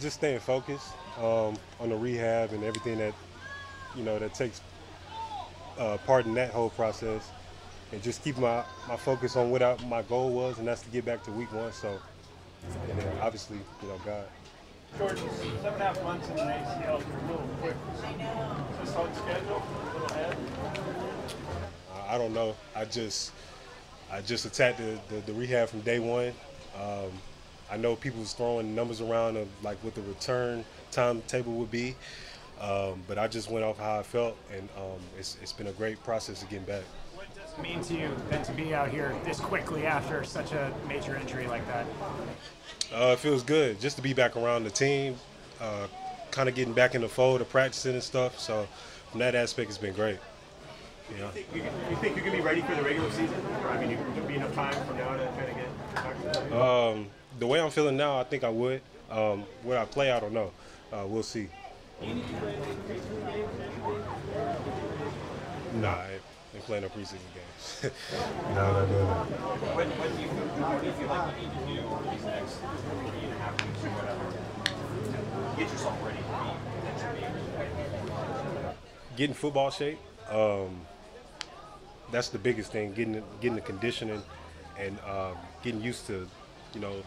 just staying focused um, on the rehab and everything that you know that takes uh, part in that whole process, and just keep my, my focus on what I, my goal was, and that's to get back to week one. So, and then obviously, you know, God. Jordyn, seven and a half months in an ACL is a little quick. Is this on schedule? A little ahead? I don't know. I just I just attacked the, the, the rehab from day one. Um, I know people was throwing numbers around of like what the return timetable would be, um, but I just went off how I felt, and um, it's, it's been a great process of getting back. What does it mean to you then to be out here this quickly after such a major injury like that? Uh, it feels good just to be back around the team, uh, kind of getting back in the fold of practicing and stuff. So from that aspect, it's been great. Yeah. You, think you, you think you can be ready for the regular season? Or, I mean, you could be enough time from now to kind of get back to the um, The way I'm feeling now, I think I would. Um, where I play, I don't know. Uh, we'll see. Nah, I ain't playing no preseason games. no, not doing that. What, what, do you, what do you feel like you need to do over these next three and a half weeks or whatever to get yourself ready to be potentially Get in football shape. Um, that's the biggest thing. Getting getting the conditioning and um, getting used to, you know,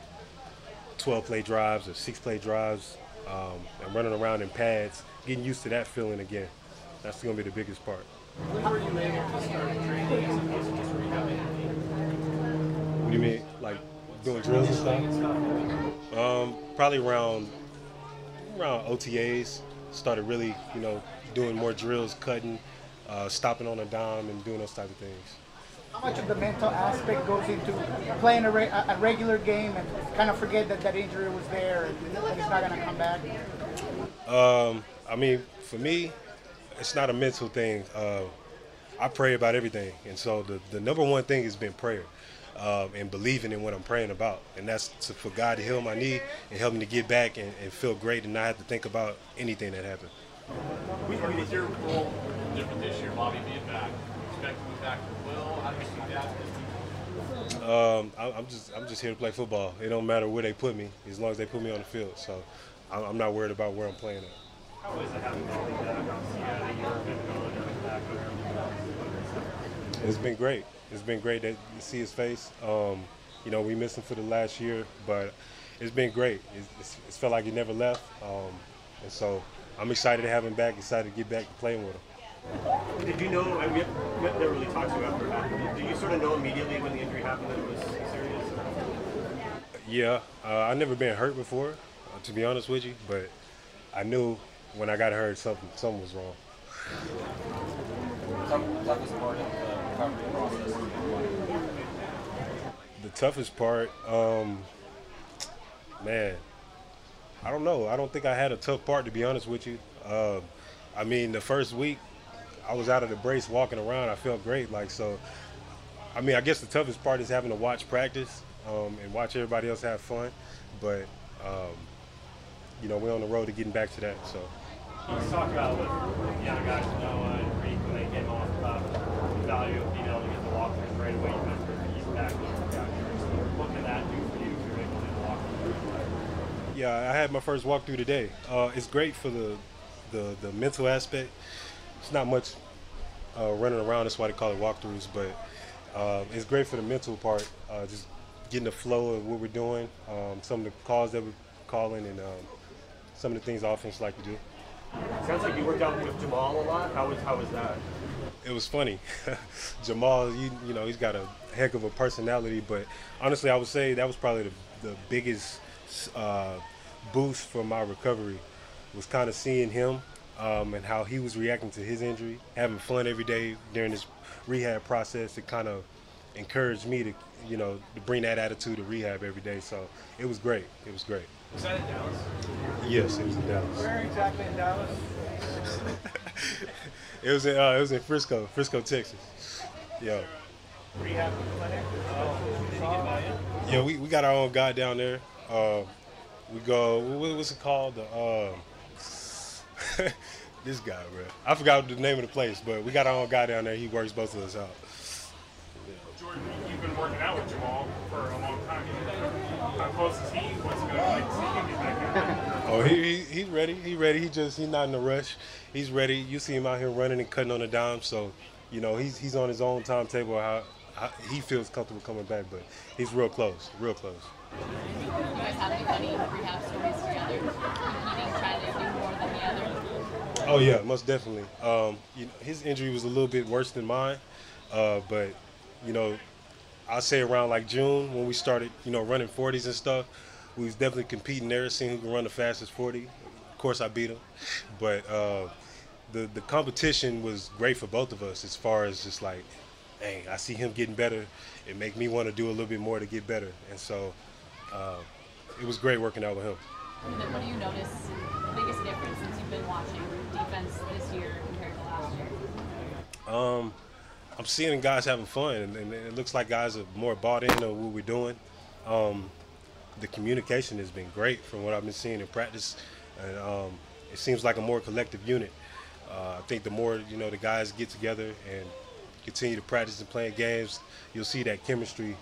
12 play drives or six play drives um, and running around in pads. Getting used to that feeling again. That's going to be the biggest part. When were you able to start training as opposed to just rehabbing? What do you mean, like doing drills and stuff? Um, probably around around OTAs. Started really, you know, doing more drills, cutting, uh, stopping on a dime, and doing those type of things. How much of the mental aspect goes into playing a, re- a regular game and kind of forget that that injury was there and, and it's not going to come back? Um, I mean, for me, it's not a mental thing. Uh, I pray about everything, and so the, the number one thing has been prayer um, and believing in what I'm praying about, and that's to, for God to heal my knee and help me to get back and, and feel great and not have to think about anything that happened. We, I mean, your role different this year, Bobby being back? Expect to be back for Will? How do you see that? Um, I, I'm just I'm just here to play football. It don't matter where they put me, as long as they put me on the field. So I'm, I'm not worried about where I'm playing at. How is it having Bobby back? Obviously, yeah, the year been going and back over. It's been great. It's been great to see his face. Um, you know, we missed him for the last year, but it's been great. It's, it's, it's felt like he never left, um, and so I'm excited to have him back. Excited to get back to playing with him. Did you know? I mean, never really talked to you after it happened. Did you sort of know immediately when the injury happened that it was serious? Yeah, uh, I've never been hurt before, uh, to be honest with you, but I knew when I got hurt something something was wrong. Toughest part of the recovery process. The toughest part, um, man, I don't know. I don't think I had a tough part to be honest with you. Uh, I mean, the first week I was out of the brace walking around. I felt great. Like so. I mean, I guess the toughest part is having to watch practice um, and watch everybody else have fun. But um, you know, we're on the road to getting back to that. So. Let's talk about what the other guys Noah and Reek when they came off about the value of being able to get the walkthroughs right away. You mentioned he's back out here. So what can that do for you if you're able to do the walkthrough? Yeah, I had my first walk through today. Uh, it's great for the, the the mental aspect. It's not much uh, running around. That's why they call it walkthroughs. But uh, it's great for the mental part. Uh, just getting the flow of what we're doing, um, some of the calls that we're calling, and um, some of the things offense like to do. Sounds like you worked out with Jamal a lot. How was how was that? It was funny. Jamal, you, you know, he's got a heck of a personality, but honestly, I would say that was probably the, the biggest uh, boost for my recovery was kind of seeing him um, and how he was reacting to his injury, having fun every day during this rehab process. It kind of encouraged me to, you know, to bring that attitude to rehab every day. So it was great. It was great. Was that in Dallas? Yes, it was in Dallas. Where exactly in Dallas? It was in uh, it was in Frisco, Frisco, Texas. Yeah. Rehab clinic. Oh, did he get buy-in? Yeah, we, we got our own guy down there. Uh, we go. What, what's it called? The uh, this guy, bro. I forgot the name of the place, but we got our own guy down there. He works both of us out. Jordyn, you've been working out with Jamal for a long time. How close is he? What's going to like see him get back? Oh, he, he he's ready. He's ready. He just he's not in a rush. He's ready. You see him out here running and cutting on the dime. So, you know, he's he's on his own timetable. How, how he feels comfortable coming back, but he's real close. Real close. You guys have any funny rehab stories together? Competing, trying to do more than the other? Oh yeah, most definitely. Um, you know, his injury was a little bit worse than mine, uh, but you know, I say around like June when we started, you know, running 40s and stuff, we was definitely competing there, seeing who can run the fastest 40. Of course, I beat him, but uh, the the competition was great for both of us as far as just like, hey, I see him getting better. It make me want to do a little bit more to get better, and so uh, it was great working out with him. And then what do you notice biggest difference since you've been watching defense this year compared to last year? Um, I'm seeing guys having fun, and, and it looks like guys are more bought in into what we're doing. Um, the communication has been great from what I've been seeing in practice, and um, it seems like a more collective unit. Uh, I think the more you know the guys get together and continue to practice and playing games, you'll see that chemistry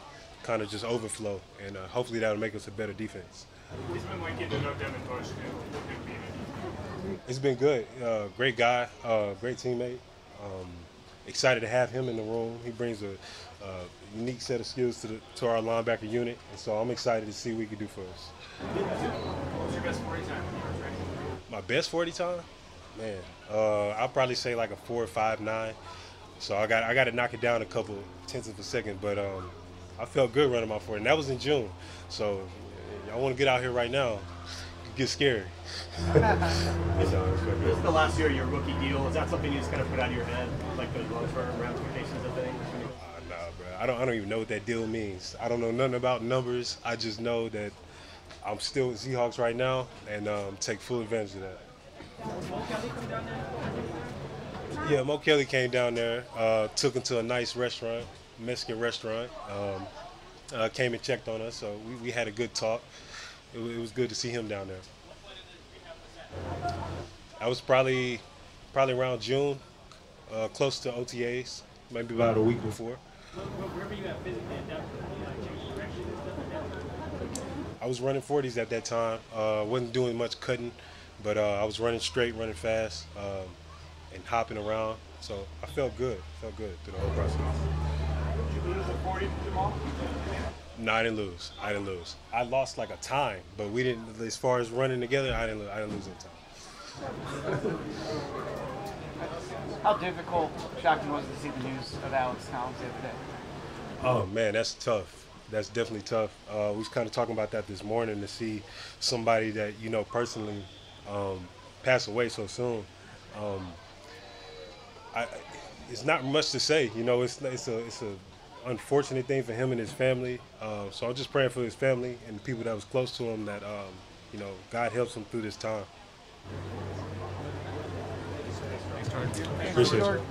kind of just overflow, and uh, hopefully that'll make us a better defense. It's been like getting to know Devin Bush too. It's been good. Uh, great guy, uh, great teammate. Um, excited to have him in the room. He brings a, uh unique set of skills to, the, to our linebacker unit, and so I'm excited to see what he can do for us. What was your best 40 time when you were training? My best 40 time, man, uh, I'll probably say like a four or five nine. So I got I got to knock it down a couple tenths of a second, but um, I felt good running my 40, and that was in June. So y'all want to get out here right now, it get scary. It's This is the last year of your rookie deal. Is that something you just kind of put out of your head, like the long-term ramifications of things? Uh, nah, bro. I don't. I don't even know what that deal means. I don't know nothing about numbers. I just know that I'm still with Seahawks right now, and um, take full advantage of that. Yeah, Mo Kelly came down there, uh, took him to a nice restaurant, Mexican restaurant. Um, uh, came and checked on us, so we, we had a good talk. It, it was good to see him down there. I was probably probably around June, uh, close to OTAs, maybe about a week before. I was running 40s at that time. Uh, wasn't doing much cutting, but uh, I was running straight, running fast, um, and hopping around. So I felt good. Felt good through the whole process. Did you lose at 40, Jamal? No, I didn't lose. I didn't lose. I lost like a time, but we didn't. As far as running together, I didn't. lo- I didn't lose any time. How difficult, shocking was it to see the news of Alex Collins the other day? Oh man, that's tough. That's definitely tough. Uh, we was kind of talking about that this morning to see somebody that you know personally um, pass away so soon. Um, I, it's not much to say. You know, it's it's a it's a unfortunate thing for him and his family. Uh, so I'm just praying for his family and the people that was close to him that um, you know God helps him through this time. Appreciate you.